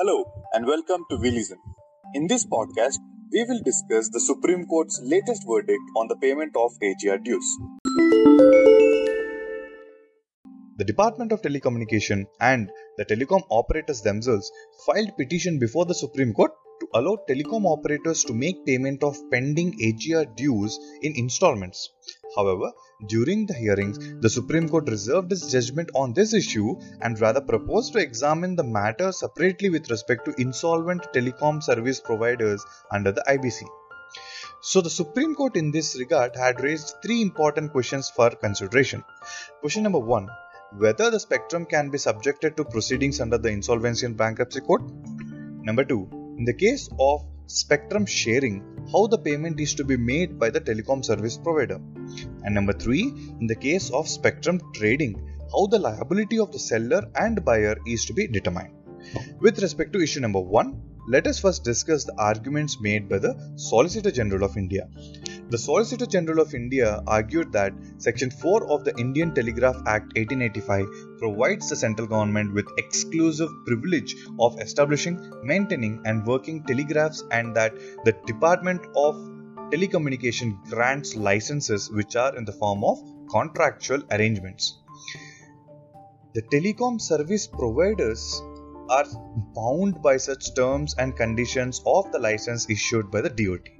Hello and welcome to We In this podcast, we will discuss the Supreme Court's latest verdict on the payment of AGR dues. The Department of Telecommunication and the telecom operators themselves filed petition before the Supreme Court to allow telecom operators to make payment of pending AGR dues in installments. However, during the hearings, the Supreme Court reserved its judgment on this issue and rather proposed to examine the matter separately with respect to insolvent telecom service providers under the IBC. So, the Supreme Court in this regard had raised three important questions for consideration. Question number one whether the spectrum can be subjected to proceedings under the Insolvency and Bankruptcy Code. Number two, in the case of spectrum sharing, how the payment is to be made by the telecom service provider. And number three, in the case of spectrum trading, how the liability of the seller and buyer is to be determined. With respect to issue number one, let us first discuss the arguments made by the Solicitor General of India. The Solicitor General of India argued that Section 4 of the Indian Telegraph Act 1885 provides the central government with exclusive privilege of establishing, maintaining, and working telegraphs, and that the Department of Telecommunication grants licenses which are in the form of contractual arrangements. The telecom service providers are bound by such terms and conditions of the license issued by the DOT.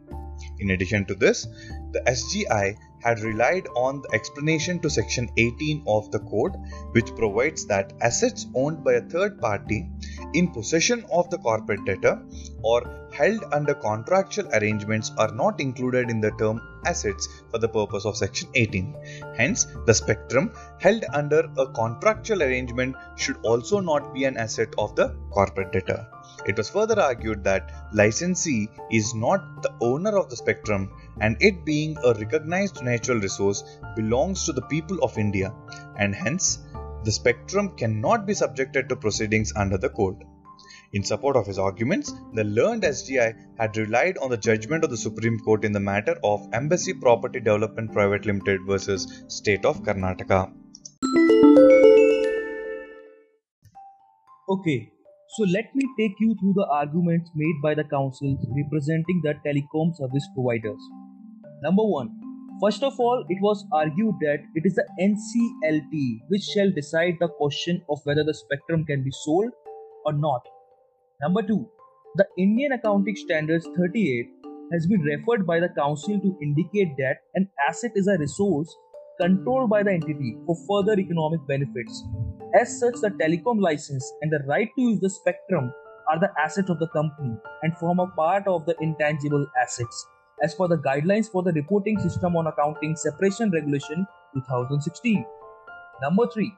In addition to this, the SGI had relied on the explanation to section 18 of the code which provides that assets owned by a third party in possession of the corporate debtor or held under contractual arrangements are not included in the term assets for the purpose of section 18 hence the spectrum held under a contractual arrangement should also not be an asset of the corporate debtor it was further argued that licensee is not the owner of the spectrum and it being a recognized natural resource belongs to the people of India and hence the spectrum cannot be subjected to proceedings under the code. In support of his arguments, the learned SGI had relied on the judgment of the Supreme Court in the matter of Embassy Property Development Private Limited versus State of Karnataka. Okay, so let me take you through the arguments made by the counsels representing the telecom service providers. Number 1. First of all, it was argued that it is the NCLT which shall decide the question of whether the spectrum can be sold or not. Number 2. The Indian Accounting Standards 38 has been referred by the counsel to indicate that an asset is a resource controlled by the entity for further economic benefits as such, the telecom license and the right to use the spectrum are the assets of the company and form a part of the intangible assets as per the guidelines for the reporting system on accounting separation regulation 2016. Number 3.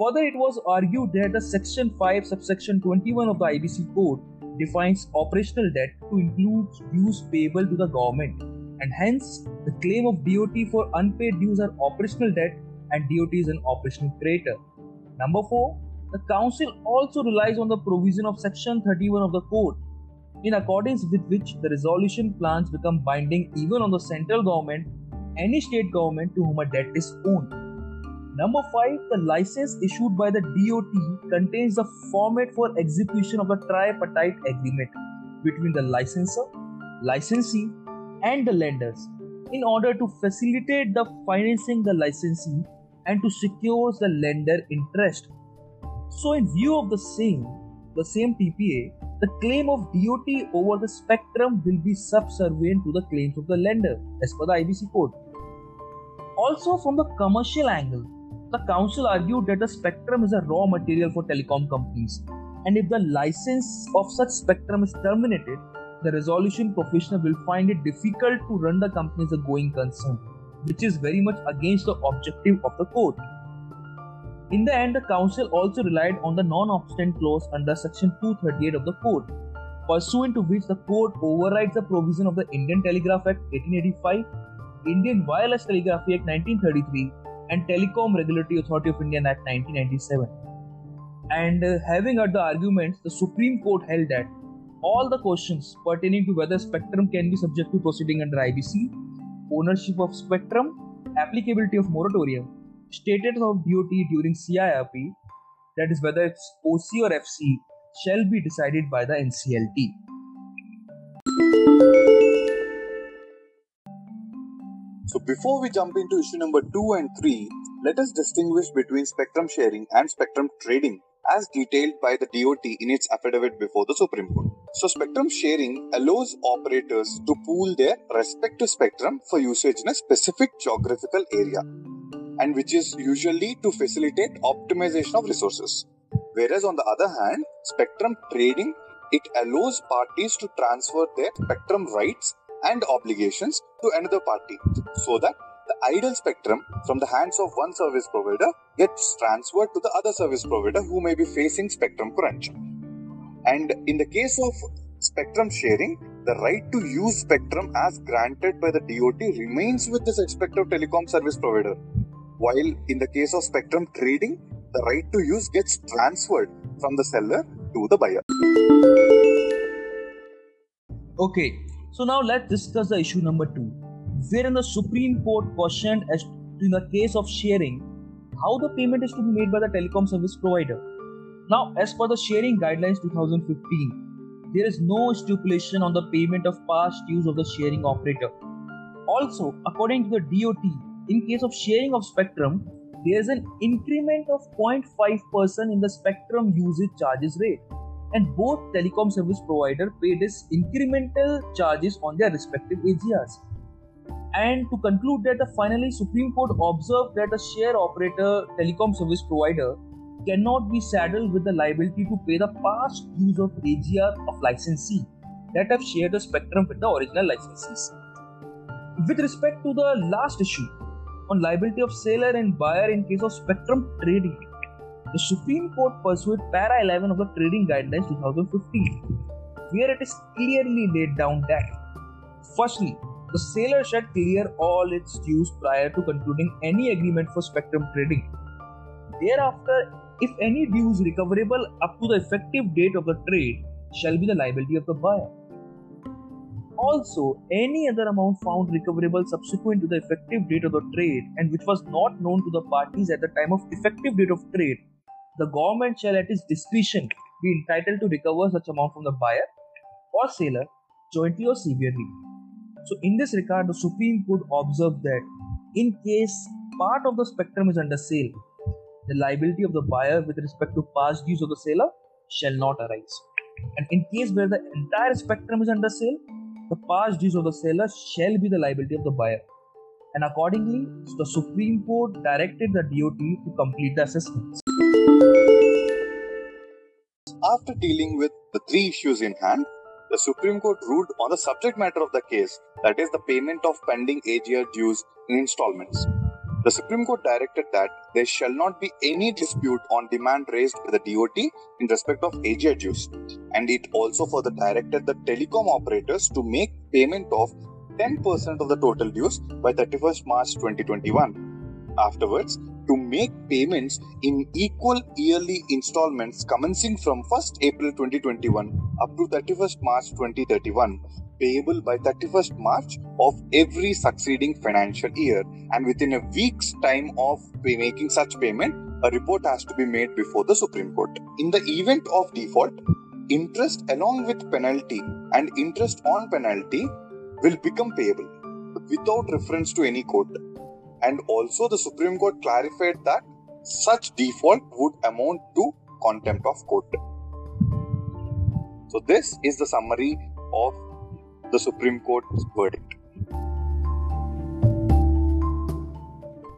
Further, it was argued that the section 5 subsection 21 of the IBC code defines operational debt to include dues payable to the government and hence the claim of DOT for unpaid dues are operational debt and DOT is an operational creditor. Number 4. The Counsel also relies on the provision of Section 31 of the Code, in accordance with which the resolution plans become binding even on the central government, any state government to whom a debt is owed. Number 5. The license issued by the DOT contains the format for execution of the tripartite agreement between the licensor, licensee, and the lenders in order to facilitate the financing the licensee and to secure the lender interest. So, in view of the same, the same TPA, the claim of DOT over the spectrum will be subservient to the claims of the lender as per the IBC code. Also, from the commercial angle, the counsel argued that the spectrum is a raw material for telecom companies, and if the license of such spectrum is terminated, the resolution professional will find it difficult to run the company as a going concern which is very much against the objective of the court. In the end, the counsel also relied on the non obstant clause under section 238 of the code, pursuant to which the court overrides the provision of the Indian Telegraph Act 1885, Indian Wireless Telegraphy Act 1933, and Telecom Regulatory Authority of India Act 1997. And uh, having heard the arguments, the Supreme Court held that all the questions pertaining to whether spectrum can be subject to proceeding under IBC ownership of spectrum, applicability of moratorium, status of DOT during CIRP, that is whether it's OC or FC, shall be decided by the NCLT. So before we jump into issue number 2 and 3, let us distinguish between spectrum sharing and spectrum trading as detailed by the DOT in its affidavit before the Supreme Court. So spectrum sharing allows operators to pool their respective spectrum for usage in a specific geographical area and which is usually to facilitate optimization of resources. Whereas on the other hand, spectrum trading it allows parties to transfer their spectrum rights and obligations to another party so that the idle spectrum from the hands of one service provider gets transferred to the other service provider who may be facing spectrum crunch. And in the case of spectrum sharing, the right to use spectrum as granted by the DOT remains with the respective telecom service provider. While in the case of spectrum trading, the right to use gets transferred from the seller to the buyer. Okay, so now let's discuss the issue number two, wherein the Supreme Court questioned as to in the case of sharing how the payment is to be made by the telecom service provider. Now, as per the sharing guidelines 2015, there is no stipulation on the payment of past dues of the sharing operator. Also, according to the DOT, in case of sharing of spectrum, there is an increment of 0.5% in the spectrum usage charges rate and both telecom service provider paid this incremental charges on their respective AGRs. And to conclude that, finally Supreme Court observed that a share operator telecom service provider cannot be saddled with the liability to pay the past dues of AGR of licensee that have shared the spectrum with the original licensees. With respect to the last issue on liability of seller and buyer in case of spectrum trading, the Supreme Court pursued para 11 of the Trading Guidelines 2015, where it is clearly laid down that firstly, the seller shall clear all its dues prior to concluding any agreement for spectrum trading. Thereafter, if any dues recoverable up to the effective date of the trade shall be the liability of the buyer. Also, any other amount found recoverable subsequent to the effective date of the trade and which was not known to the parties at the time of effective date of trade, the government shall at its discretion be entitled to recover such amount from the buyer or seller jointly or severally. So, in this regard, the Supreme Court observed that in case part of the spectrum is under sale, the liability of the buyer with respect to past dues of the seller shall not arise. And in case where the entire spectrum is under sale, the past dues of the seller shall be the liability of the buyer. And accordingly, the Supreme Court directed the DOT to complete the assessments. After dealing with the three issues in hand, the Supreme Court ruled on the subject matter of the case, that is, the payment of pending AGR dues in installments. The Supreme Court directed that there shall not be any dispute on demand raised by the DOT in respect of AGR dues, and it also further directed the telecom operators to make payment of 10% of the total dues by 31st March 2021. Afterwards, to make payments in equal yearly installments commencing from 1st April 2021 up to 31st March 2031 payable by 31st March of every succeeding financial year and within a week's time of making such payment a report has to be made before the Supreme Court. In the event of default, interest along with penalty and interest on penalty will become payable without reference to any court. And also, the Supreme Court clarified that such default would amount to contempt of court. So, this is the summary of the Supreme Court's verdict.